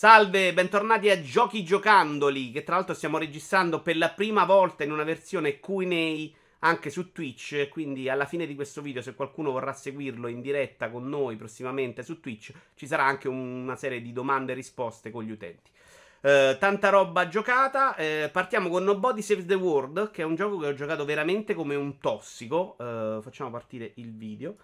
Salve, bentornati a Giochi Giocandoli, che tra l'altro stiamo registrando per la prima volta in una versione Q&A anche su Twitch, quindi alla fine di questo video se qualcuno vorrà seguirlo in diretta con noi prossimamente su Twitch, ci sarà anche una serie di domande e risposte con gli utenti. Uh, tanta roba giocata. Uh, partiamo con Nobody Saves the World, che è un gioco che ho giocato veramente come un tossico. Uh, facciamo partire il video.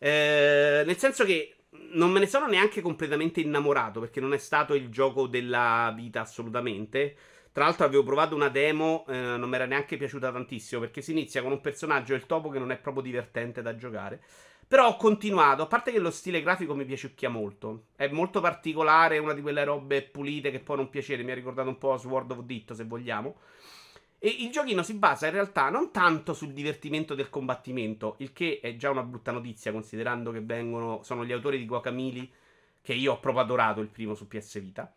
nel senso che non me ne sono neanche completamente innamorato perché non è stato il gioco della vita assolutamente. Tra l'altro avevo provato una demo, eh, non mi era neanche piaciuta tantissimo perché si inizia con un personaggio, il topo, che non è proprio divertente da giocare. Però ho continuato, a parte che lo stile grafico mi piaciucchia molto. È molto particolare, una di quelle robe pulite che può non piacere, mi ha ricordato un po' Sword of Ditto se vogliamo. E il giochino si basa in realtà non tanto sul divertimento del combattimento, il che è già una brutta notizia considerando che vengono, sono gli autori di Guacamili, che io ho proprio adorato il primo su PS Vita,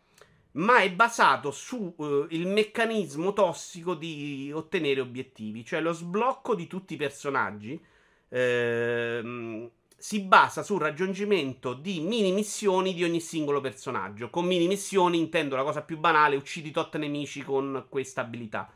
ma è basato sul uh, meccanismo tossico di ottenere obiettivi, cioè lo sblocco di tutti i personaggi. Ehm, si basa sul raggiungimento di mini missioni di ogni singolo personaggio. Con mini missioni intendo la cosa più banale: uccidi tot nemici con questa abilità.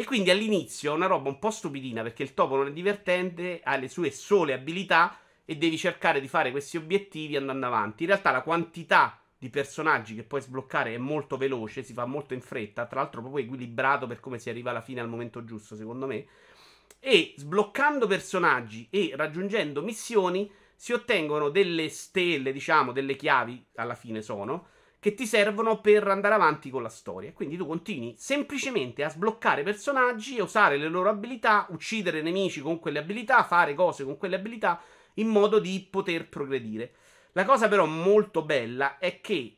E quindi all'inizio è una roba un po' stupidina perché il topo non è divertente, ha le sue sole abilità e devi cercare di fare questi obiettivi andando avanti. In realtà la quantità di personaggi che puoi sbloccare è molto veloce, si fa molto in fretta, tra l'altro proprio equilibrato per come si arriva alla fine al momento giusto, secondo me. E sbloccando personaggi e raggiungendo missioni si ottengono delle stelle, diciamo, delle chiavi, alla fine sono, che ti servono per andare avanti con la storia. Quindi tu continui semplicemente a sbloccare personaggi, a usare le loro abilità, uccidere nemici con quelle abilità, fare cose con quelle abilità in modo di poter progredire. La cosa però molto bella è che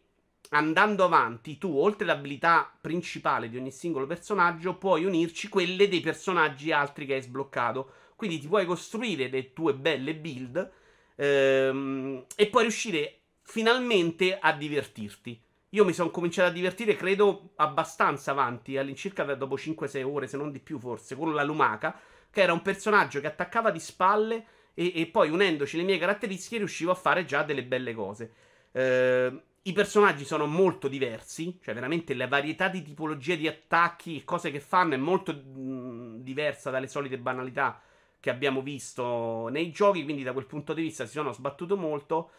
andando avanti tu, oltre all'abilità principale di ogni singolo personaggio, puoi unirci quelle dei personaggi altri che hai sbloccato. Quindi ti puoi costruire le tue belle build ehm, e puoi riuscire finalmente a divertirti. Io mi sono cominciato a divertire, credo, abbastanza avanti, all'incirca dopo 5-6 ore, se non di più forse, con la Lumaca, che era un personaggio che attaccava di spalle e, e poi unendoci le mie caratteristiche riuscivo a fare già delle belle cose. Eh, I personaggi sono molto diversi, cioè veramente la varietà di tipologie di attacchi e cose che fanno è molto mh, diversa dalle solite banalità che abbiamo visto nei giochi, quindi da quel punto di vista si sono sbattuto molto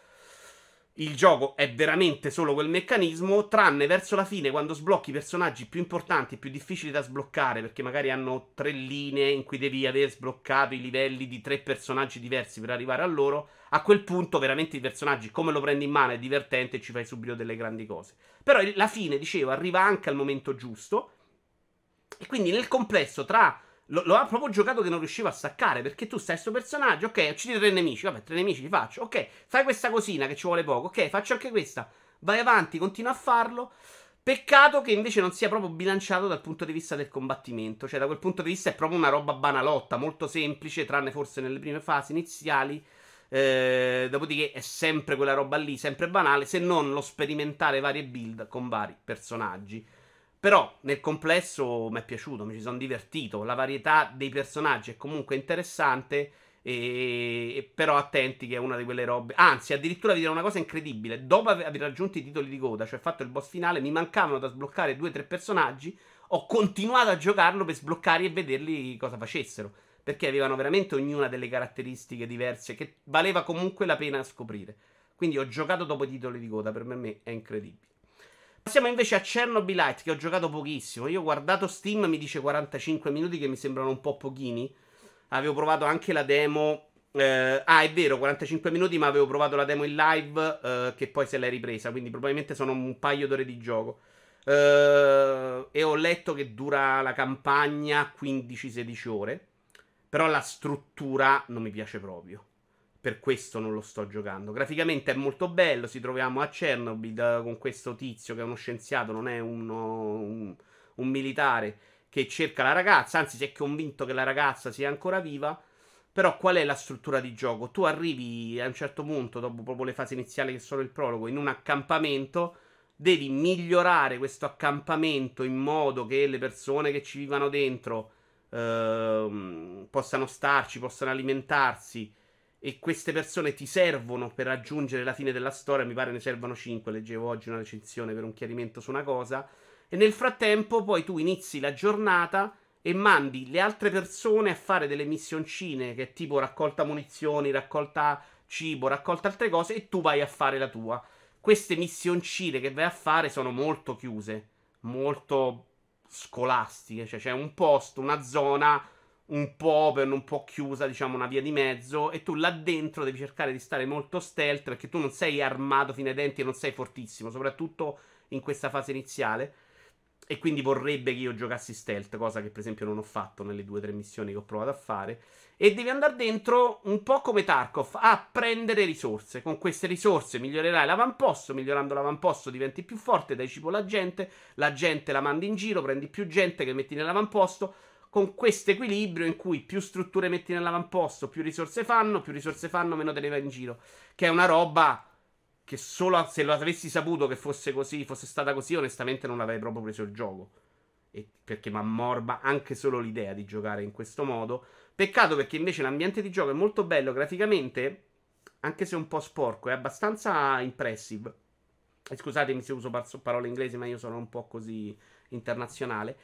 il gioco è veramente solo quel meccanismo, tranne verso la fine quando sblocchi personaggi più importanti e più difficili da sbloccare, perché magari hanno tre linee in cui devi aver sbloccato i livelli di tre personaggi diversi per arrivare a loro. A quel punto veramente i personaggi come lo prendi in mano è divertente e ci fai subito delle grandi cose. Però la fine, dicevo, arriva anche al momento giusto. E quindi nel complesso tra lo, lo, ha proprio giocato che non riusciva a staccare. Perché tu stai sto personaggio. Ok, uccidi tre nemici. Vabbè, tre nemici li faccio. Ok, fai questa cosina che ci vuole poco. Ok, faccio anche questa. Vai avanti, continua a farlo. Peccato che invece non sia proprio bilanciato dal punto di vista del combattimento. Cioè, da quel punto di vista è proprio una roba banalotta, molto semplice, tranne forse nelle prime fasi iniziali. Eh, dopodiché è sempre quella roba lì, sempre banale, se non lo sperimentare varie build con vari personaggi. Però nel complesso mi è piaciuto, mi ci sono divertito. La varietà dei personaggi è comunque interessante. E, però attenti che è una di quelle robe. Anzi, addirittura vi dirò una cosa incredibile. Dopo aver raggiunto i titoli di coda, cioè fatto il boss finale, mi mancavano da sbloccare due o tre personaggi. Ho continuato a giocarlo per sbloccare e vederli cosa facessero. Perché avevano veramente ognuna delle caratteristiche diverse che valeva comunque la pena scoprire. Quindi ho giocato dopo i titoli di coda, per me è incredibile. Passiamo invece a Chernobylite che ho giocato pochissimo. Io ho guardato Steam, mi dice 45 minuti che mi sembrano un po' pochini. Avevo provato anche la demo. Eh, ah, è vero, 45 minuti, ma avevo provato la demo in live eh, che poi se l'è ripresa. Quindi probabilmente sono un paio d'ore di gioco. Eh, e ho letto che dura la campagna 15-16 ore. Però la struttura non mi piace proprio per questo non lo sto giocando. Graficamente è molto bello, ci troviamo a Chernobyl con questo tizio che è uno scienziato, non è uno, un, un, militare che cerca la ragazza, anzi si è convinto che la ragazza sia ancora viva. Però qual è la struttura di gioco? Tu arrivi a un certo punto, dopo proprio le fasi iniziali che sono il prologo, in un accampamento, devi migliorare questo accampamento in modo che le persone che ci vivano dentro eh, possano starci, possano alimentarsi e queste persone ti servono per raggiungere la fine della storia. Mi pare ne servono 5. Leggevo oggi una recensione per un chiarimento su una cosa. E nel frattempo, poi tu inizi la giornata e mandi le altre persone a fare delle missioncine che tipo raccolta munizioni, raccolta cibo, raccolta altre cose e tu vai a fare la tua. Queste missioncine che vai a fare sono molto chiuse, molto scolastiche, cioè c'è un posto, una zona un po' open, un po' chiusa, diciamo una via di mezzo, e tu là dentro devi cercare di stare molto stealth perché tu non sei armato fino ai denti e non sei fortissimo, soprattutto in questa fase iniziale. E quindi vorrebbe che io giocassi stealth, cosa che per esempio non ho fatto nelle due o tre missioni che ho provato a fare. E devi andare dentro un po' come Tarkov a prendere risorse. Con queste risorse migliorerai l'avamposto. Migliorando l'avamposto diventi più forte, dai cibo alla gente. La gente la mandi in giro, prendi più gente che metti nell'avamposto con questo equilibrio in cui più strutture metti nell'avamposto, più risorse fanno, più risorse fanno, meno te ne va in giro. Che è una roba che solo se lo avessi saputo che fosse così, fosse stata così, onestamente non avrei proprio preso il gioco. E perché mi ammorba anche solo l'idea di giocare in questo modo. Peccato perché invece l'ambiente di gioco è molto bello graficamente, anche se un po' sporco, è abbastanza impressive. E scusatemi se uso parole inglesi, ma io sono un po' così internazionale.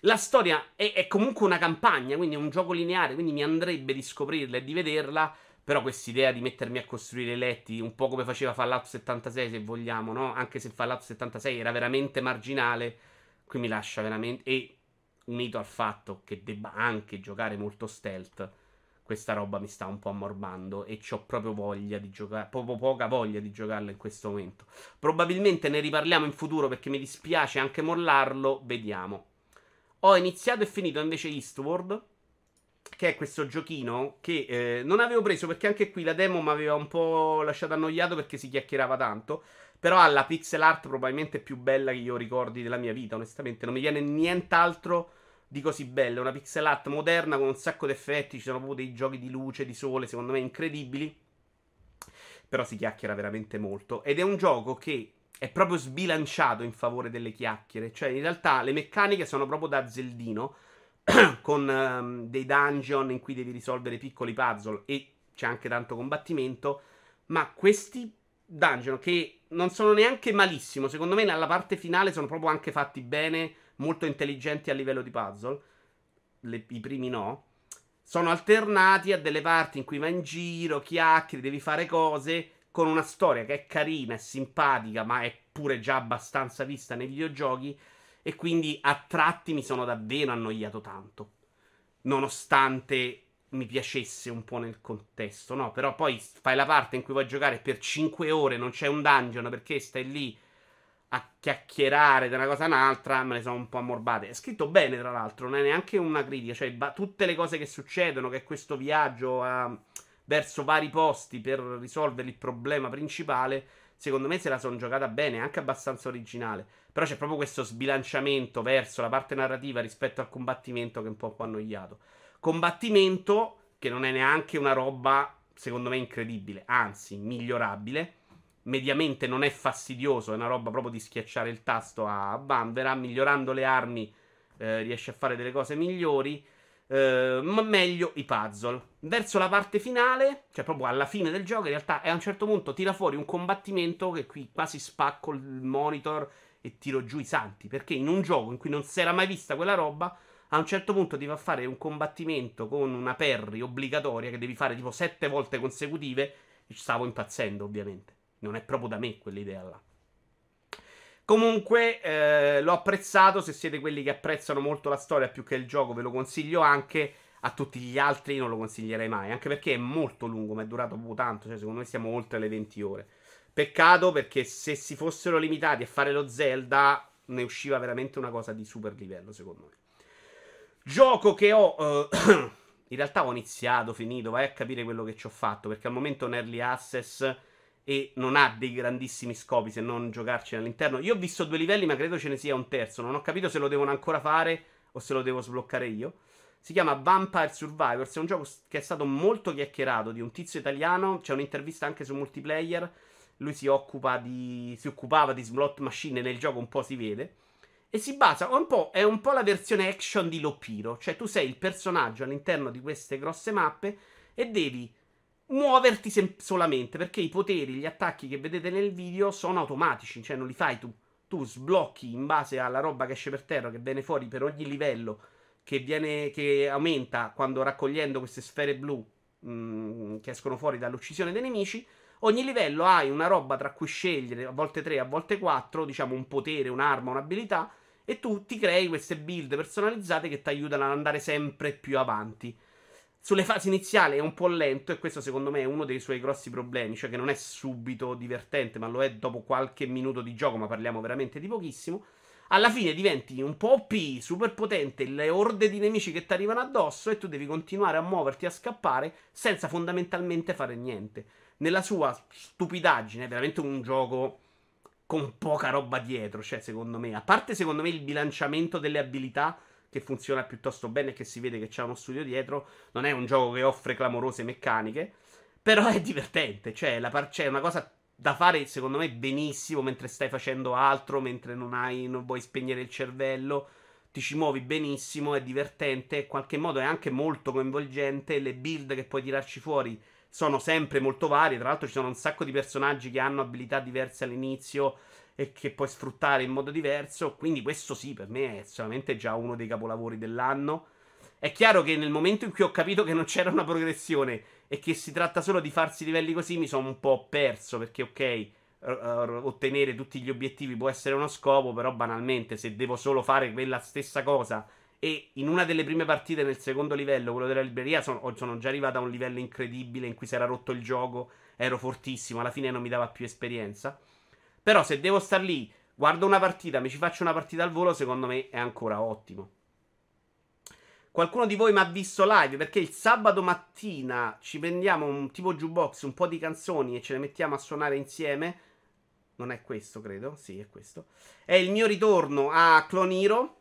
La storia è, è comunque una campagna, quindi è un gioco lineare, quindi mi andrebbe di scoprirla e di vederla. Però quest'idea di mettermi a costruire i letti, un po' come faceva Fallout 76, se vogliamo, no? Anche se Fallout 76 era veramente marginale, qui mi lascia veramente. E unito al fatto che debba anche giocare molto stealth, questa roba mi sta un po' ammorbando e ho proprio voglia di giocare, proprio poca voglia di giocarla in questo momento. Probabilmente ne riparliamo in futuro perché mi dispiace anche mollarlo, vediamo. Ho iniziato e finito invece Eastward, che è questo giochino che eh, non avevo preso perché anche qui la demo mi aveva un po' lasciato annoiato perché si chiacchierava tanto. Però ha la pixel art probabilmente più bella che io ricordi della mia vita, onestamente. Non mi viene nient'altro di così bella. Una pixel art moderna con un sacco di effetti. Ci sono proprio dei giochi di luce, di sole, secondo me incredibili. Però si chiacchiera veramente molto. Ed è un gioco che è proprio sbilanciato in favore delle chiacchiere. Cioè, in realtà le meccaniche sono proprio da Zeldino, con um, dei dungeon in cui devi risolvere piccoli puzzle e c'è anche tanto combattimento. Ma questi dungeon che non sono neanche malissimo, secondo me nella parte finale sono proprio anche fatti bene, molto intelligenti a livello di puzzle. Le, I primi no. Sono alternati a delle parti in cui vai in giro, chiacchieri, devi fare cose con una storia che è carina, è simpatica, ma è pure già abbastanza vista nei videogiochi. E quindi a tratti mi sono davvero annoiato tanto. Nonostante mi piacesse un po' nel contesto, no? Però poi fai la parte in cui vuoi giocare per 5 ore, non c'è un dungeon perché stai lì a chiacchierare da una cosa a un'altra, me ne sono un po' ammorbate. È scritto bene, tra l'altro, non è neanche una critica, cioè ba- tutte le cose che succedono, che è questo viaggio a verso vari posti per risolvere il problema principale, secondo me se la sono giocata bene, anche abbastanza originale. Però c'è proprio questo sbilanciamento verso la parte narrativa rispetto al combattimento che è un po' annoiato. Combattimento che non è neanche una roba, secondo me, incredibile, anzi, migliorabile. Mediamente non è fastidioso, è una roba proprio di schiacciare il tasto a Bambera. Migliorando le armi eh, riesce a fare delle cose migliori. Uh, ma meglio i puzzle. Verso la parte finale, cioè proprio alla fine del gioco, in realtà a un certo punto tira fuori un combattimento che qui quasi spacco il monitor e tiro giù i santi. Perché in un gioco in cui non si era mai vista quella roba, a un certo punto a fare un combattimento con una perry obbligatoria che devi fare tipo sette volte consecutive. Stavo impazzendo, ovviamente. Non è proprio da me quell'idea là. Comunque eh, l'ho apprezzato, se siete quelli che apprezzano molto la storia più che il gioco ve lo consiglio anche, a tutti gli altri non lo consiglierei mai, anche perché è molto lungo, ma è durato proprio tanto, cioè secondo me siamo oltre le 20 ore. Peccato perché se si fossero limitati a fare lo Zelda ne usciva veramente una cosa di super livello secondo me. Gioco che ho... Uh, in realtà ho iniziato, finito, vai a capire quello che ci ho fatto, perché al momento un early access e non ha dei grandissimi scopi se non giocarci all'interno. Io ho visto due livelli, ma credo ce ne sia un terzo. Non ho capito se lo devono ancora fare o se lo devo sbloccare io. Si chiama Vampire Survivors. È un gioco che è stato molto chiacchierato di un tizio italiano. C'è un'intervista anche su multiplayer. Lui si di. si occupava di slot machine nel gioco, un po' si vede. E si basa un po'. È un po' la versione action di Lopiro. Cioè, tu sei il personaggio all'interno di queste grosse mappe e devi muoverti sem- solamente perché i poteri, gli attacchi che vedete nel video sono automatici, cioè non li fai tu. Tu sblocchi in base alla roba che esce per terra, che viene fuori per ogni livello, che, viene, che aumenta quando raccogliendo queste sfere blu mh, mm, che escono fuori dall'uccisione dei nemici. Ogni livello hai una roba tra cui scegliere, a volte 3, a volte 4, diciamo un potere, un'arma, un'abilità, e tu ti crei queste build personalizzate che ti aiutano ad andare sempre più avanti. Sulle fasi iniziali è un po' lento e questo secondo me è uno dei suoi grossi problemi, cioè che non è subito divertente, ma lo è dopo qualche minuto di gioco, ma parliamo veramente di pochissimo. Alla fine diventi un po' OP, super potente, le orde di nemici che ti arrivano addosso e tu devi continuare a muoverti, a scappare senza fondamentalmente fare niente. Nella sua stupidaggine è veramente un gioco con poca roba dietro, cioè secondo me, a parte secondo me il bilanciamento delle abilità che funziona piuttosto bene e che si vede che c'è uno studio dietro. Non è un gioco che offre clamorose meccaniche, però è divertente. Cioè, la par- c'è una cosa da fare, secondo me, benissimo mentre stai facendo altro, mentre non hai, non vuoi spegnere il cervello. Ti ci muovi benissimo, è divertente, in qualche modo è anche molto coinvolgente. Le build che puoi tirarci fuori sono sempre molto varie. Tra l'altro, ci sono un sacco di personaggi che hanno abilità diverse all'inizio e che puoi sfruttare in modo diverso. Quindi questo sì, per me è solamente già uno dei capolavori dell'anno. È chiaro che nel momento in cui ho capito che non c'era una progressione e che si tratta solo di farsi livelli così, mi sono un po' perso perché ok, ottenere tutti gli obiettivi può essere uno scopo, però banalmente se devo solo fare quella stessa cosa e in una delle prime partite nel secondo livello, quello della libreria, sono, sono già arrivato a un livello incredibile in cui si era rotto il gioco, ero fortissimo, alla fine non mi dava più esperienza. Però se devo star lì, guardo una partita, mi ci faccio una partita al volo, secondo me è ancora ottimo. Qualcuno di voi mi ha visto live perché il sabato mattina ci prendiamo un tipo jukebox, un po' di canzoni e ce le mettiamo a suonare insieme. Non è questo, credo. Sì, è questo. È il mio ritorno a Cloniro,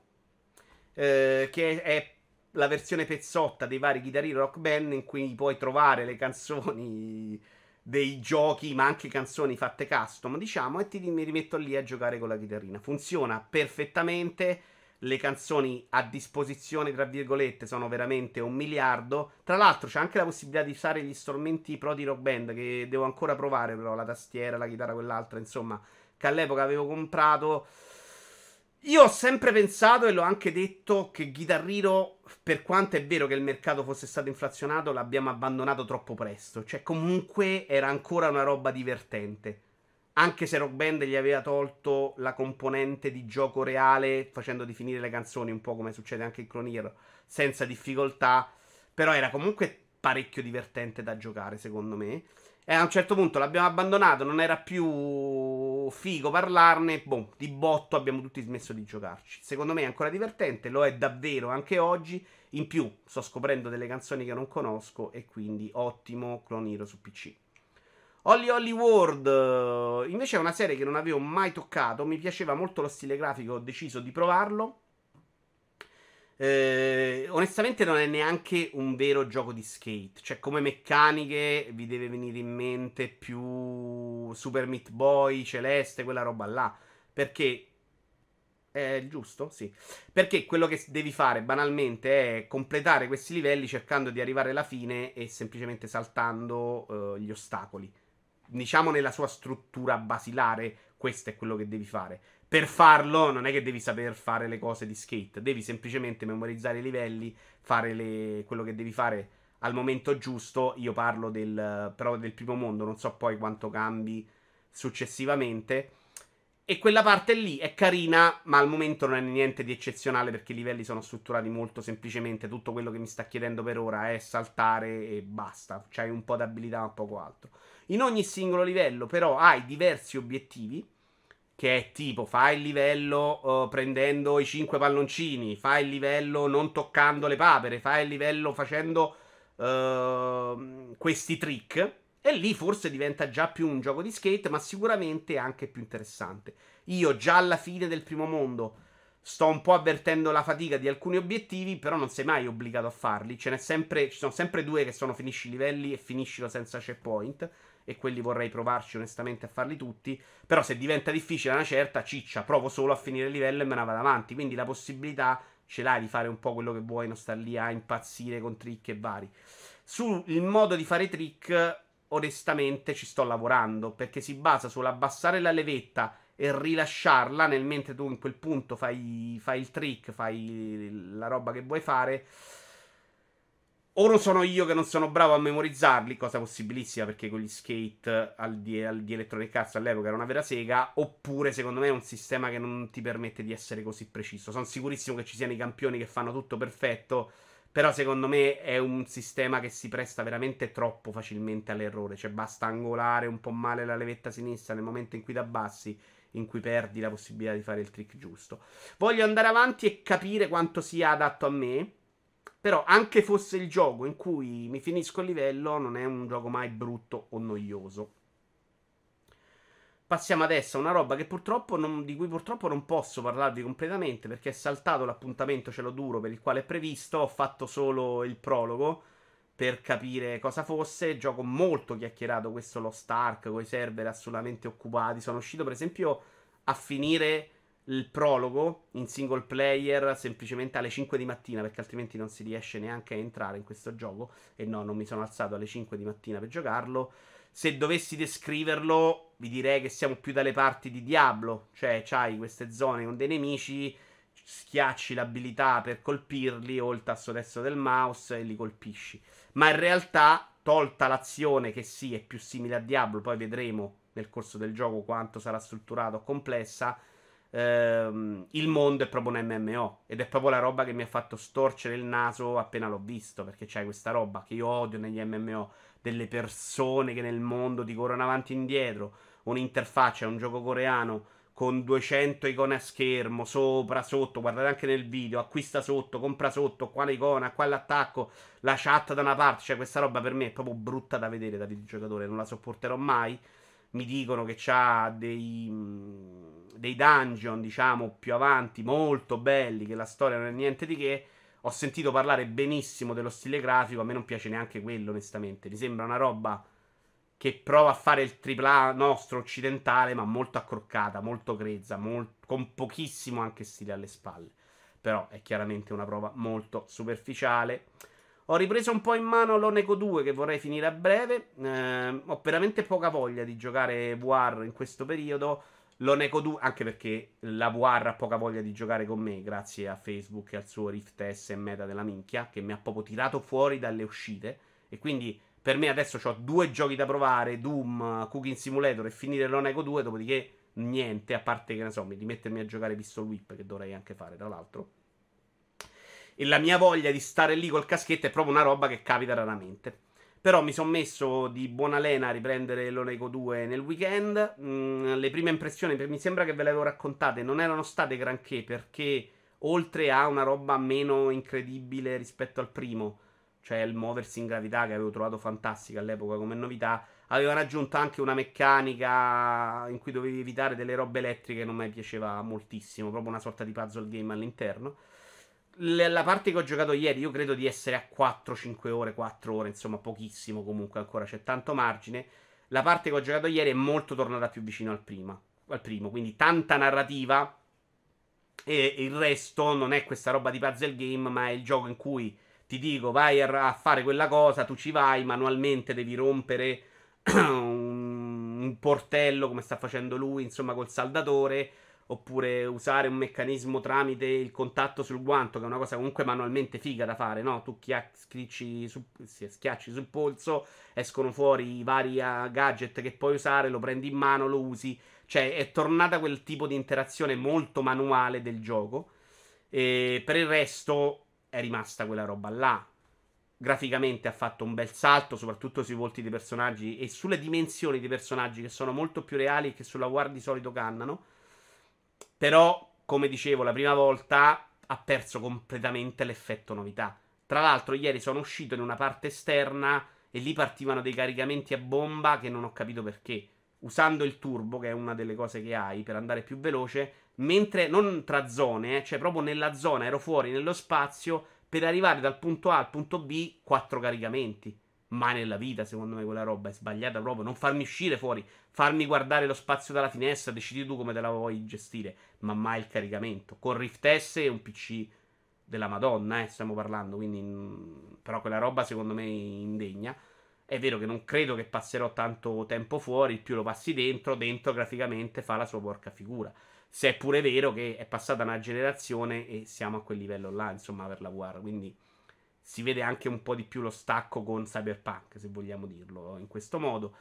eh, che è la versione pezzotta dei vari Guitar Rock Band in cui puoi trovare le canzoni dei giochi, ma anche canzoni fatte custom, diciamo, e ti mi rimetto lì a giocare con la chitarrina. Funziona perfettamente. Le canzoni a disposizione, tra virgolette, sono veramente un miliardo. Tra l'altro, c'è anche la possibilità di usare gli strumenti pro di rock band che devo ancora provare, però la tastiera, la chitarra, quell'altra, insomma, che all'epoca avevo comprato. Io ho sempre pensato e l'ho anche detto che Guitar Hero, per quanto è vero che il mercato fosse stato inflazionato, l'abbiamo abbandonato troppo presto. Cioè, comunque era ancora una roba divertente. Anche se Rock Band gli aveva tolto la componente di gioco reale, facendo finire le canzoni, un po' come succede anche in Clone senza difficoltà. Però era comunque parecchio divertente da giocare, secondo me. E a un certo punto l'abbiamo abbandonato, non era più figo parlarne. Boh, di botto abbiamo tutti smesso di giocarci. Secondo me è ancora divertente, lo è davvero anche oggi. In più, sto scoprendo delle canzoni che non conosco e quindi ottimo Cloniro su PC. Holly Holly World invece è una serie che non avevo mai toccato. Mi piaceva molto lo stile grafico, ho deciso di provarlo. Eh, onestamente non è neanche un vero gioco di skate. Cioè, come meccaniche vi deve venire in mente più Super Meat Boy, Celeste, quella roba là. Perché è giusto? Sì. Perché quello che devi fare banalmente è completare questi livelli cercando di arrivare alla fine e semplicemente saltando uh, gli ostacoli. Diciamo nella sua struttura basilare, questo è quello che devi fare. Per farlo non è che devi saper fare le cose di skate, devi semplicemente memorizzare i livelli, fare le... quello che devi fare al momento giusto. Io parlo del, però del primo mondo, non so poi quanto cambi successivamente. E quella parte lì è carina, ma al momento non è niente di eccezionale perché i livelli sono strutturati molto semplicemente. Tutto quello che mi sta chiedendo per ora è saltare e basta. C'hai un po' d'abilità, ma poco altro. In ogni singolo livello, però, hai diversi obiettivi che è tipo fai il livello uh, prendendo i 5 palloncini, fai il livello non toccando le papere, fai il livello facendo uh, questi trick. E lì forse diventa già più un gioco di skate, ma sicuramente anche più interessante. Io già alla fine del primo mondo sto un po' avvertendo la fatica di alcuni obiettivi, però non sei mai obbligato a farli. Ce n'è sempre, ci sono sempre due che sono finisci i livelli e finiscilo senza checkpoint e quelli vorrei provarci onestamente a farli tutti. Però se diventa difficile una certa, ciccia, provo solo a finire il livello e me ne vado avanti. Quindi la possibilità ce l'hai di fare un po' quello che vuoi, non star lì a impazzire con trick e vari. Sul modo di fare trick, onestamente ci sto lavorando, perché si basa sull'abbassare la levetta e rilasciarla nel mentre tu in quel punto fai, fai il trick, fai la roba che vuoi fare. O sono io che non sono bravo a memorizzarli, cosa possibilissima perché con gli skate al di, al di Electronic Arts all'epoca era una vera sega, oppure secondo me è un sistema che non ti permette di essere così preciso. Sono sicurissimo che ci siano i campioni che fanno tutto perfetto, però secondo me è un sistema che si presta veramente troppo facilmente all'errore, cioè basta angolare un po' male la levetta sinistra nel momento in cui ti abbassi in cui perdi la possibilità di fare il trick giusto. Voglio andare avanti e capire quanto sia adatto a me. Però, anche fosse il gioco in cui mi finisco il livello, non è un gioco mai brutto o noioso. Passiamo adesso a una roba non, di cui purtroppo non posso parlarvi completamente perché è saltato l'appuntamento cielo duro per il quale è previsto. Ho fatto solo il prologo per capire cosa fosse. Gioco molto chiacchierato questo Lost Ark con i server assolutamente occupati. Sono uscito, per esempio, a finire il prologo in single player semplicemente alle 5 di mattina perché altrimenti non si riesce neanche a entrare in questo gioco e no, non mi sono alzato alle 5 di mattina per giocarlo. Se dovessi descriverlo, vi direi che siamo più dalle parti di Diablo, cioè c'hai queste zone con dei nemici, schiacci l'abilità per colpirli o il tasto destro del mouse e li colpisci. Ma in realtà, tolta l'azione che sì, è più simile a Diablo, poi vedremo nel corso del gioco quanto sarà strutturato o complessa ehm, il mondo è proprio un MMO ed è proprio la roba che mi ha fatto storcere il naso appena l'ho visto, perché c'è questa roba che io odio negli MMO, delle persone che nel mondo ti corrono avanti e indietro, un'interfaccia, un gioco coreano con 200 icone a schermo, sopra, sotto, guardate anche nel video, acquista sotto, compra sotto, qua l'icona, qua l'attacco, la chat da una parte, cioè questa roba per me è proprio brutta da vedere da videogiocatore, non la sopporterò mai. Mi dicono che c'ha dei dei dungeon, diciamo, più avanti, molto belli, che la storia non è niente di che. Ho sentito parlare benissimo dello stile grafico, a me non piace neanche quello, onestamente. Mi sembra una roba che prova a fare il AAA nostro occidentale, ma molto accroccata, molto grezza, molt- con pochissimo anche stile alle spalle. Però è chiaramente una prova molto superficiale. Ho ripreso un po' in mano l'Oneco 2 che vorrei finire a breve. Eh, ho veramente poca voglia di giocare VR in questo periodo. L'Oneco 2, anche perché la VR ha poca voglia di giocare con me, grazie a Facebook e al suo Rift S e meta della minchia, che mi ha proprio tirato fuori dalle uscite. E quindi per me adesso ho due giochi da provare, Doom, Cooking Simulator e finire l'Oneco 2, dopodiché niente, a parte che ne so, di mettermi a giocare Pistol Whip, che dovrei anche fare, tra l'altro. E la mia voglia di stare lì col caschetto è proprio una roba che capita raramente. Però mi sono messo di buona lena a riprendere l'Oneco 2 nel weekend. Mm, le prime impressioni, mi sembra che ve le avevo raccontate, non erano state granché perché oltre a una roba meno incredibile rispetto al primo, cioè il muoversi in gravità che avevo trovato fantastica all'epoca come novità, avevano aggiunto anche una meccanica in cui dovevi evitare delle robe elettriche che non mi piaceva moltissimo, proprio una sorta di puzzle game all'interno la parte che ho giocato ieri, io credo di essere a 4-5 ore, 4 ore, insomma, pochissimo comunque ancora, c'è tanto margine. La parte che ho giocato ieri è molto tornata più vicino al, prima, al primo, quindi tanta narrativa e il resto non è questa roba di puzzle game, ma è il gioco in cui ti dico vai a fare quella cosa, tu ci vai, manualmente devi rompere un portello come sta facendo lui, insomma, col saldatore oppure usare un meccanismo tramite il contatto sul guanto, che è una cosa comunque manualmente figa da fare, no? Tu schiacci, su, schiacci sul polso, escono fuori i vari uh, gadget che puoi usare, lo prendi in mano, lo usi. Cioè, è tornata quel tipo di interazione molto manuale del gioco. E per il resto è rimasta quella roba là. Graficamente ha fatto un bel salto, soprattutto sui volti dei personaggi e sulle dimensioni dei personaggi che sono molto più reali che sulla War di solito cannano. Però, come dicevo la prima volta, ha perso completamente l'effetto novità. Tra l'altro, ieri sono uscito in una parte esterna e lì partivano dei caricamenti a bomba che non ho capito perché. Usando il turbo, che è una delle cose che hai per andare più veloce, mentre non tra zone, eh, cioè proprio nella zona ero fuori nello spazio per arrivare dal punto A al punto B, quattro caricamenti. Mai nella vita, secondo me, quella roba è sbagliata proprio. Non farmi uscire fuori, farmi guardare lo spazio dalla finestra, decidi tu come te la vuoi gestire, ma mai il caricamento. Con Rift S e un PC della Madonna, eh, stiamo parlando, quindi... Mm, però quella roba secondo me è indegna. È vero che non credo che passerò tanto tempo fuori, più lo passi dentro, dentro graficamente fa la sua porca figura. Se è pure vero che è passata una generazione e siamo a quel livello là, insomma, per la VR, quindi si vede anche un po' di più lo stacco con Cyberpunk, se vogliamo dirlo in questo modo.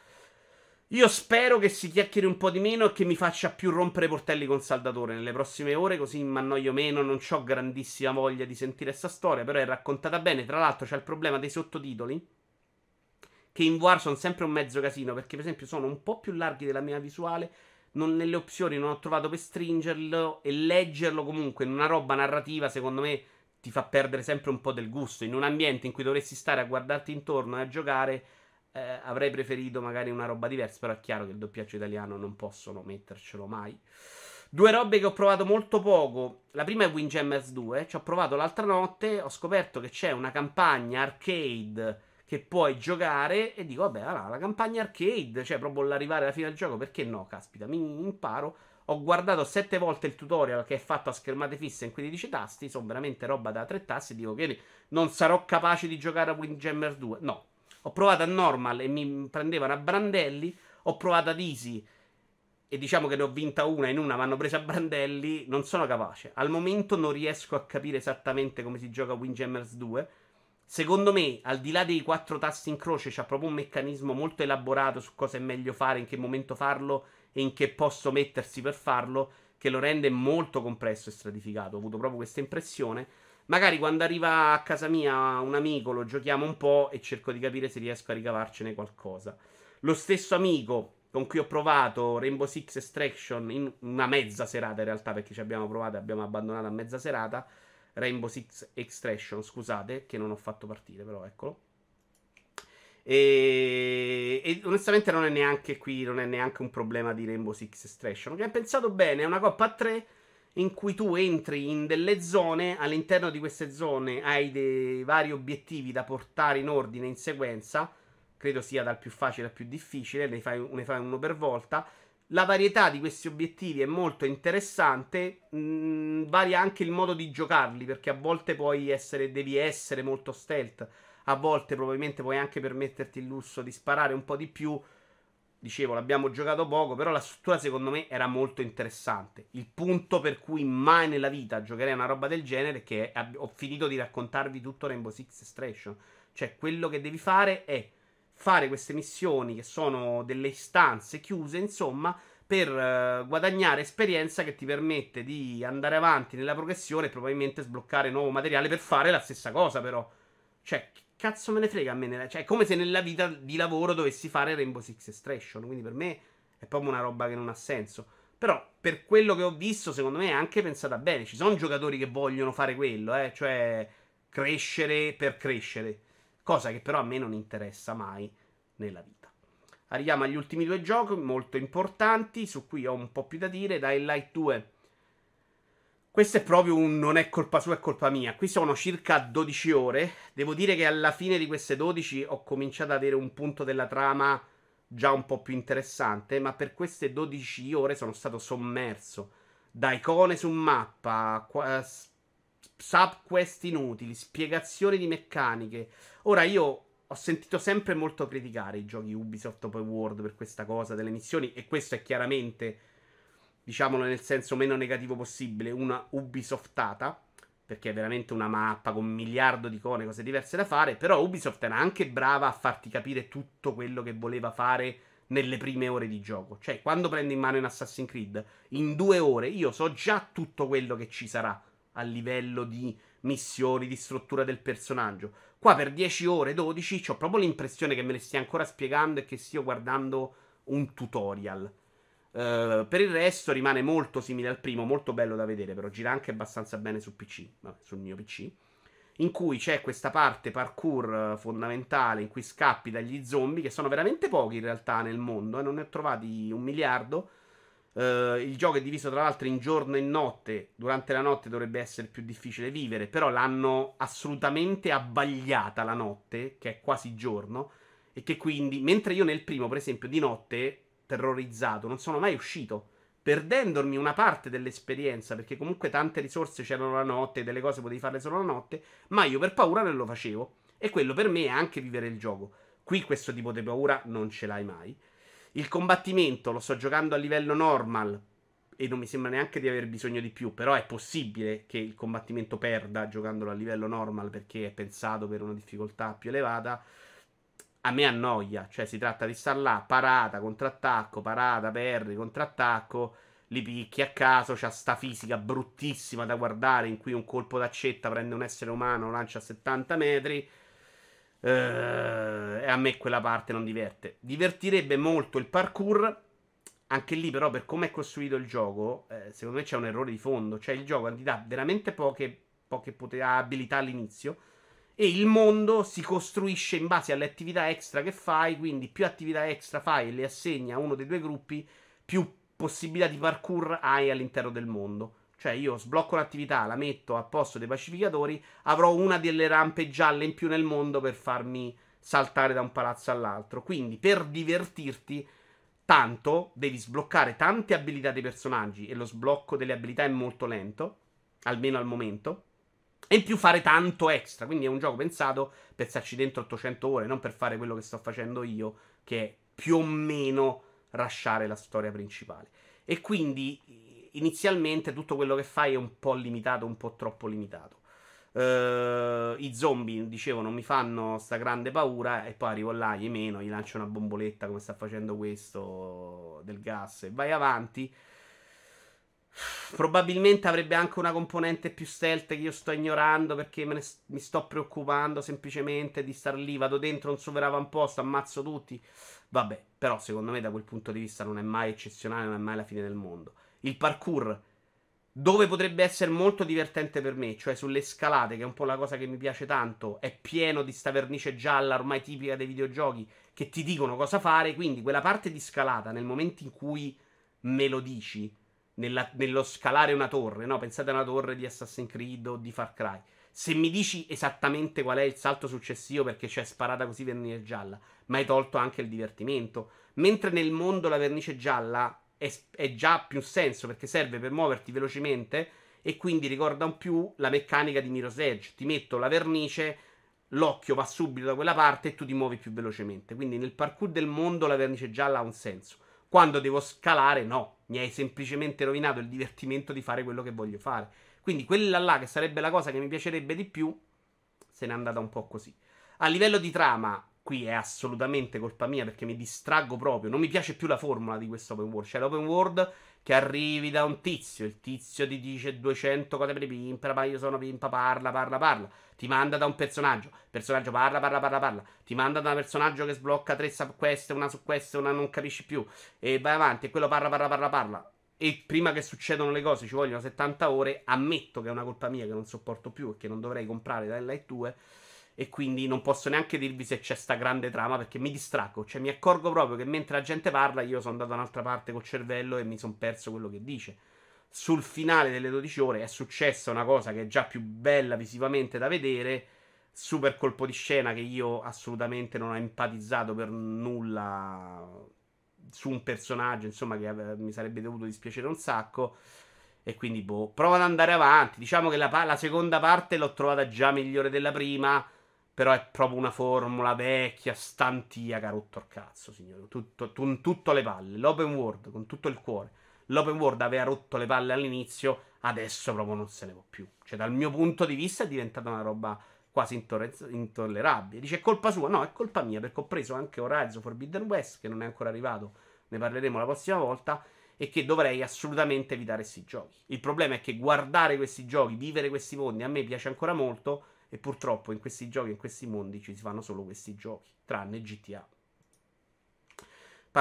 Io spero che si chiacchieri un po' di meno e che mi faccia più rompere i portelli con Saldatore nelle prossime ore, così mi annoio meno. Non ho grandissima voglia di sentire questa storia, però è raccontata bene. Tra l'altro c'è il problema dei sottotitoli, che in VR sono sempre un mezzo casino, perché per esempio sono un po' più larghi della mia visuale. Non, nelle opzioni non ho trovato per stringerlo e leggerlo comunque in una roba narrativa, secondo me ti fa perdere sempre un po' del gusto. In un ambiente in cui dovresti stare a guardarti intorno e a giocare eh, avrei preferito magari una roba diversa, però è chiaro che il doppiaggio italiano non possono mettercelo mai. Due robe che ho provato molto poco. La prima è Windjammers 2. Ci ho provato l'altra notte. Ho scoperto che c'è una campagna arcade che puoi giocare. E dico, vabbè, allora, la campagna arcade, cioè proprio l'arrivare alla fine del gioco. Perché no? Caspita, mi imparo. Ho guardato sette volte il tutorial che è fatto a schermate fisse in 15 tasti. Sono veramente roba da tre tasti. Dico che non sarò capace di giocare a Windjammers 2. No, ho provato a normal e mi prendevano a brandelli. Ho provato ad easy e diciamo che ne ho vinta una in una mi hanno preso a brandelli. Non sono capace. Al momento non riesco a capire esattamente come si gioca Windjammers 2. Secondo me, al di là dei quattro tasti in croce, c'è proprio un meccanismo molto elaborato su cosa è meglio fare, in che momento farlo e in che posto mettersi per farlo, che lo rende molto complesso e stratificato. Ho avuto proprio questa impressione. Magari quando arriva a casa mia un amico lo giochiamo un po' e cerco di capire se riesco a ricavarcene qualcosa. Lo stesso amico con cui ho provato Rainbow Six Extraction in una mezza serata in realtà perché ci abbiamo provato e abbiamo abbandonato a mezza serata. Rainbow Six Extraction, scusate, che non ho fatto partire, però eccolo. E, e, onestamente non è neanche qui, non è neanche un problema di Rainbow Six Extraction. Che è pensato bene, è una coppa a tre in cui tu entri in delle zone, all'interno di queste zone hai dei vari obiettivi da portare in ordine, in sequenza, credo sia dal più facile al più difficile, ne fai, ne fai uno per volta. La varietà di questi obiettivi è molto interessante, mh, mm, varia anche il modo di giocarli, perché a volte puoi essere, devi essere molto stealth, a volte probabilmente puoi anche permetterti il lusso di sparare un po' di più, dicevo, l'abbiamo giocato poco, però la struttura secondo me era molto interessante. Il punto per cui mai nella vita giocherei una roba del genere è che ho finito di raccontarvi tutto Rainbow Six Extraction. Cioè, quello che devi fare è fare queste missioni che sono delle istanze chiuse, insomma, per uh, guadagnare esperienza che ti permette di andare avanti nella progressione e probabilmente sbloccare nuovo materiale per fare la stessa cosa, però. Cioè, cazzo me ne frega a me? Nella... Cioè, è come se nella vita di lavoro dovessi fare Rainbow Six Extraction. Quindi per me è proprio una roba che non ha senso. Però, per quello che ho visto, secondo me è anche pensata bene. Ci sono giocatori che vogliono fare quello, eh, cioè crescere per crescere. Cosa che però a me non interessa mai nella vita. Arriviamo agli ultimi due giochi molto importanti, su cui ho un po' più da dire. Dying Light 2 questo è proprio un non è colpa sua, è colpa mia. Qui sono circa 12 ore. Devo dire che alla fine di queste 12 ho cominciato ad avere un punto della trama già un po' più interessante, ma per queste 12 ore sono stato sommerso da icone su mappa, subquest inutili, spiegazioni di meccaniche. Ora io ho sentito sempre molto criticare i giochi Ubisoft Open World per questa cosa delle missioni e questo è chiaramente diciamolo nel senso meno negativo possibile, una Ubisoftata, perché è veramente una mappa con un miliardo di icone, cose diverse da fare, però Ubisoft era anche brava a farti capire tutto quello che voleva fare nelle prime ore di gioco. Cioè, quando prendi in mano in Assassin's Creed, in due ore io so già tutto quello che ci sarà a livello di missioni, di struttura del personaggio. Qua per 10 ore, 12, ho proprio l'impressione che me le stia ancora spiegando e che stia guardando un tutorial. Uh, per il resto rimane molto simile al primo, molto bello da vedere, però gira anche abbastanza bene su PC, vabbè, sul mio PC. In cui c'è questa parte parkour fondamentale in cui scappi dagli zombie, che sono veramente pochi in realtà nel mondo, e eh, non ne ho trovati un miliardo. Uh, il gioco è diviso tra l'altro in giorno e notte. Durante la notte dovrebbe essere più difficile vivere, però l'hanno assolutamente abbagliata la notte, che è quasi giorno. E che quindi, mentre io nel primo, per esempio, di notte terrorizzato, non sono mai uscito. perdendomi una parte dell'esperienza, perché comunque tante risorse c'erano la notte, delle cose potevi farle solo la notte, ma io per paura non lo facevo. E quello per me è anche vivere il gioco. Qui questo tipo di paura non ce l'hai mai. Il combattimento lo sto giocando a livello normal e non mi sembra neanche di aver bisogno di più, però è possibile che il combattimento perda giocandolo a livello normal perché è pensato per una difficoltà più elevata. A me annoia, cioè si tratta di star là, parata, contrattacco, parata, perri, contrattacco, li picchi a caso, c'ha sta fisica bruttissima da guardare in cui un colpo d'accetta prende un essere umano, lancia a 70 metri Uh, e a me quella parte non diverte. Divertirebbe molto il parkour. Anche lì, però, per come è costruito il gioco, eh, secondo me c'è un errore di fondo. Cioè, il gioco ti dà veramente poche, poche pot- abilità all'inizio. E il mondo si costruisce in base alle attività extra che fai. Quindi, più attività extra fai e le assegni a uno dei due gruppi, più possibilità di parkour hai all'interno del mondo. Cioè, io sblocco l'attività, la metto a posto dei pacificatori, avrò una delle rampe gialle in più nel mondo per farmi saltare da un palazzo all'altro. Quindi, per divertirti tanto, devi sbloccare tante abilità dei personaggi e lo sblocco delle abilità è molto lento, almeno al momento. E in più fare tanto extra. Quindi è un gioco pensato per starci dentro 800 ore, non per fare quello che sto facendo io, che è più o meno rasciare la storia principale. E quindi inizialmente tutto quello che fai è un po' limitato, un po' troppo limitato. Uh, I zombie, dicevo, non mi fanno sta grande paura. E poi arrivo là, gli meno, gli lancio una bomboletta come sta facendo questo del gas e vai avanti. Probabilmente avrebbe anche una componente più stealth che io sto ignorando perché ne, mi sto preoccupando semplicemente di star lì. Vado dentro un super avamposto, ammazzo tutti. Vabbè, però secondo me da quel punto di vista non è mai eccezionale, non è mai la fine del mondo il parkour dove potrebbe essere molto divertente per me, cioè sulle scalate, che è un po' la cosa che mi piace tanto, è pieno di sta vernice gialla ormai tipica dei videogiochi che ti dicono cosa fare, quindi quella parte di scalata nel momento in cui me lo dici, nella, nello scalare una torre, no? Pensate a una torre di Assassin's Creed o di Far Cry. Se mi dici esattamente qual è il salto successivo perché c'è sparata così vernice gialla, ma hai tolto anche il divertimento. Mentre nel mondo la vernice gialla è, è già più senso perché serve per muoverti velocemente e quindi ricorda un più la meccanica di Mirror's Edge. Ti metto la vernice, l'occhio va subito da quella parte e tu ti muovi più velocemente. Quindi nel parkour del mondo la vernice gialla ha un senso. Quando devo scalare, no, mi hai semplicemente rovinato il divertimento di fare quello che voglio fare. Quindi quella là, che sarebbe la cosa che mi piacerebbe di più, se n'è andata un po' così. A livello di trama, qui è assolutamente colpa mia perché mi distraggo proprio. Non mi piace più la formula di questo open world. C'è l'open world che arrivi da un tizio, il tizio ti dice 200 cose per i pimpa, ma io sono pimpa, parla, parla, parla. Ti manda da un personaggio, personaggio parla, parla, parla, parla. Ti manda da un personaggio che sblocca tre subquest, una su queste, una non capisci più. E vai avanti, e quello parla, parla, parla, parla. E prima che succedano le cose ci vogliono 70 ore. Ammetto che è una colpa mia che non sopporto più e che non dovrei comprare da Light 2 e quindi non posso neanche dirvi se c'è sta grande trama perché mi distraggo. Cioè, mi accorgo proprio che mentre la gente parla, io sono andato da un'altra parte col cervello e mi sono perso quello che dice. Sul finale delle 12 ore è successa una cosa che è già più bella visivamente da vedere. Super colpo di scena che io assolutamente non ho empatizzato per nulla su un personaggio, insomma, che mi sarebbe dovuto dispiacere un sacco. E quindi, boh, prova ad andare avanti. Diciamo che la, la seconda parte l'ho trovata già migliore della prima però è proprio una formula vecchia, stantia, rotto il cazzo, signore. Tutto, tu, tutto le palle. L'open world, con tutto il cuore. L'open world aveva rotto le palle all'inizio, adesso proprio non se ne può più. Cioè, dal mio punto di vista è diventata una roba quasi intorre- intollerabile. Dice, è colpa sua? No, è colpa mia, perché ho preso anche Horizon Forbidden West, che non è ancora arrivato. Ne parleremo la prossima volta. E che dovrei assolutamente evitare questi giochi. Il problema è che guardare questi giochi, vivere questi mondi, a me piace ancora molto e purtroppo in questi giochi, in questi mondi, ci si fanno solo questi giochi, tranne GTA.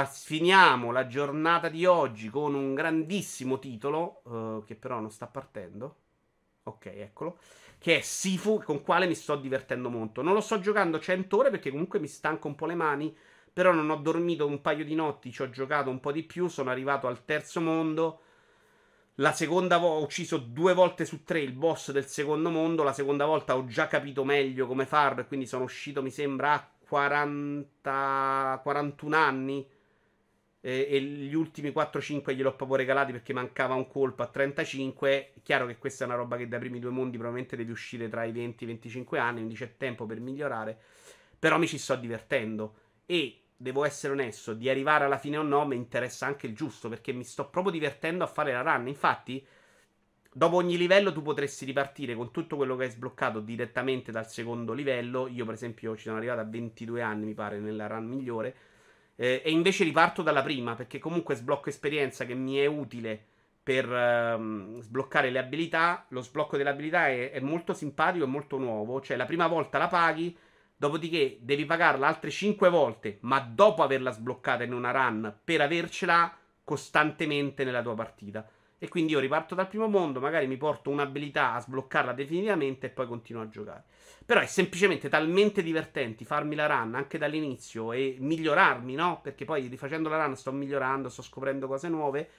Finiamo la giornata di oggi con un grandissimo titolo, uh, che però non sta partendo. Ok, eccolo. Che è Sifu, con quale mi sto divertendo molto. Non lo sto giocando 100 ore perché comunque mi stanca un po' le mani. Però non ho dormito un paio di notti, ci ho giocato un po' di più. Sono arrivato al terzo mondo. La seconda volta ho ucciso due volte su tre il boss del secondo mondo. La seconda volta ho già capito meglio come farlo. E quindi sono uscito, mi sembra, a 40, 41 anni. eh, e gli ultimi 4-5 gliel'ho proprio regalati perché mancava un colpo a 35. È chiaro che questa è una roba che dai primi due mondi probabilmente devi uscire tra i 20 e i 25 anni, quindi c'è tempo per migliorare. Però mi ci sto divertendo. E devo essere onesto, di arrivare alla fine o no mi interessa anche il giusto perché mi sto proprio divertendo a fare la run. Infatti, dopo ogni livello tu potresti ripartire con tutto quello che hai sbloccato direttamente dal secondo livello. Io, per esempio, ci sono arrivato a 22 anni, mi pare, nella run migliore. Eh, e invece riparto dalla prima, perché comunque sblocco esperienza che mi è utile per um, sbloccare le abilità. Lo sblocco delle abilità è, è, molto simpatico e molto nuovo. Cioè, la prima volta la paghi, dopodiché devi pagarla altre 5 volte, ma dopo averla sbloccata in una run per avercela costantemente nella tua partita. E quindi io riparto dal primo mondo, magari mi porto un'abilità a sbloccarla definitivamente e poi continuo a giocare. Però è semplicemente talmente divertente farmi la run anche dall'inizio e migliorarmi, no? Perché poi rifacendo la run sto migliorando, sto scoprendo cose nuove.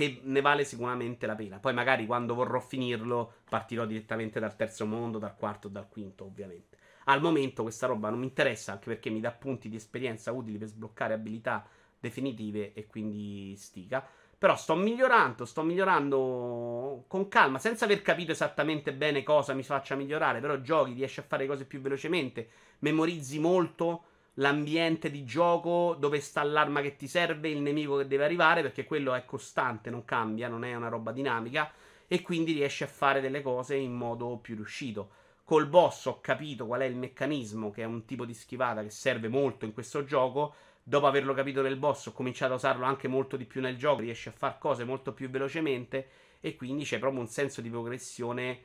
Che ne vale sicuramente la pena. Poi magari quando vorrò finirlo partirò direttamente dal terzo mondo, dal quarto dal quinto, ovviamente. Al momento questa roba non mi interessa anche perché mi dà punti di esperienza utili per sbloccare abilità definitive e quindi stica. Però sto migliorando, sto migliorando con calma, senza aver capito esattamente bene cosa mi faccia migliorare. Però giochi, riesci a fare cose più velocemente, memorizzi molto l'ambiente di gioco, dove sta l'arma che ti serve, il nemico che deve arrivare, perché quello è costante, non cambia, non è una roba dinamica. E quindi riesci a fare delle cose in modo più riuscito. Col boss ho capito qual è il meccanismo, che è un tipo di schivata che serve molto in questo gioco dopo averlo capito nel boss, ho cominciato a usarlo anche molto di più nel gioco. Riesci a fare cose molto più velocemente. E quindi c'è proprio un senso di progressione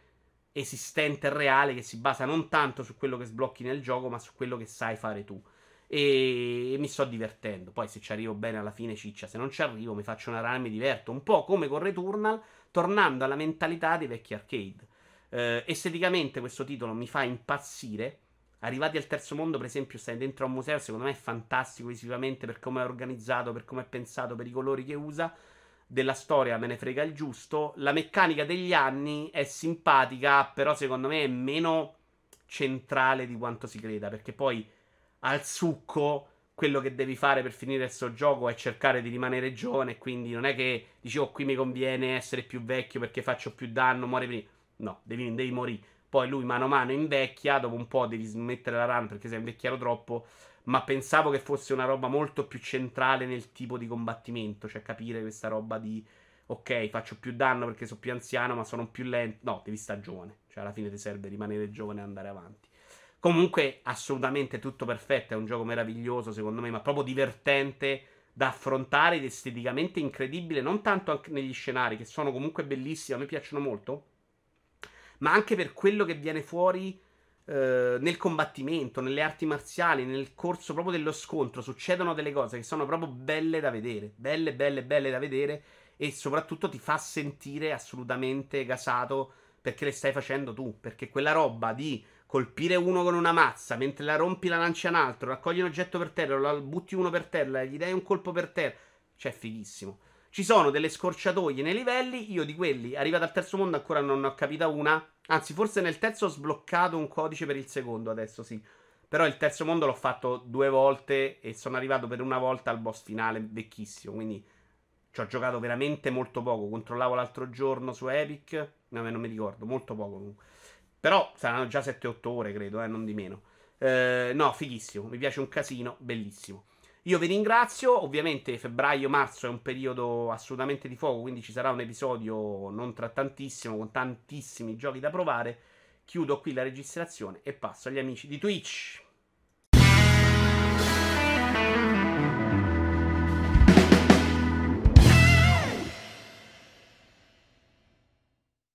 esistente e reale che si basa non tanto su quello che sblocchi nel gioco, ma su quello che sai fare tu. E, mi sto divertendo. Poi, se ci arrivo bene alla fine, ciccia. Se non ci arrivo, mi faccio una run e mi diverto. Un po' come con Returnal, tornando alla mentalità dei vecchi arcade. Eh, esteticamente, questo titolo mi fa impazzire. Arrivati al terzo mondo, per esempio, stai dentro a un museo, secondo me è fantastico visivamente per come è organizzato, per come è pensato, per i colori che usa. Della storia me ne frega il giusto. La meccanica degli anni è simpatica, però secondo me è meno centrale di quanto si creda, perché poi al succo quello che devi fare per finire questo gioco è cercare di rimanere giovane, quindi non è che dici oh qui mi conviene essere più vecchio perché faccio più danno, muore prima. No, devi, devi morire. Poi lui mano a mano invecchia, dopo un po' devi smettere la run perché sei invecchiato troppo. Ma pensavo che fosse una roba molto più centrale nel tipo di combattimento, cioè capire questa roba di ok, faccio più danno perché sono più anziano, ma sono più lento. No, devi stare giovane. Cioè, alla fine ti serve rimanere giovane e andare avanti. Comunque, assolutamente tutto perfetto. È un gioco meraviglioso, secondo me, ma proprio divertente da affrontare ed esteticamente incredibile. Non tanto anche negli scenari, che sono comunque bellissimi, a me piacciono molto ma anche per quello che viene fuori eh, nel combattimento, nelle arti marziali, nel corso proprio dello scontro. Succedono delle cose che sono proprio belle da vedere, belle, belle, belle da vedere e soprattutto ti fa sentire assolutamente gasato perché le stai facendo tu, perché quella roba di colpire uno con una mazza, mentre la rompi la lancia un altro, raccogli un oggetto per terra, lo butti uno per terra, gli dai un colpo per terra, cioè fighissimo. Ci sono delle scorciatoie nei livelli. Io di quelli, arrivato al terzo mondo, ancora non ne ho capita una. Anzi, forse nel terzo ho sbloccato un codice per il secondo, adesso sì. Però il terzo mondo l'ho fatto due volte e sono arrivato per una volta al boss finale vecchissimo. Quindi ci ho giocato veramente molto poco. Controllavo l'altro giorno su Epic. No, non mi ricordo, molto poco comunque. Però saranno già 7-8 ore, credo, eh, non di meno. Eh, no, fighissimo. Mi piace un casino, bellissimo. Io vi ringrazio, ovviamente febbraio-marzo è un periodo assolutamente di fuoco, quindi ci sarà un episodio non tra tantissimo, con tantissimi giochi da provare. Chiudo qui la registrazione e passo agli amici di Twitch.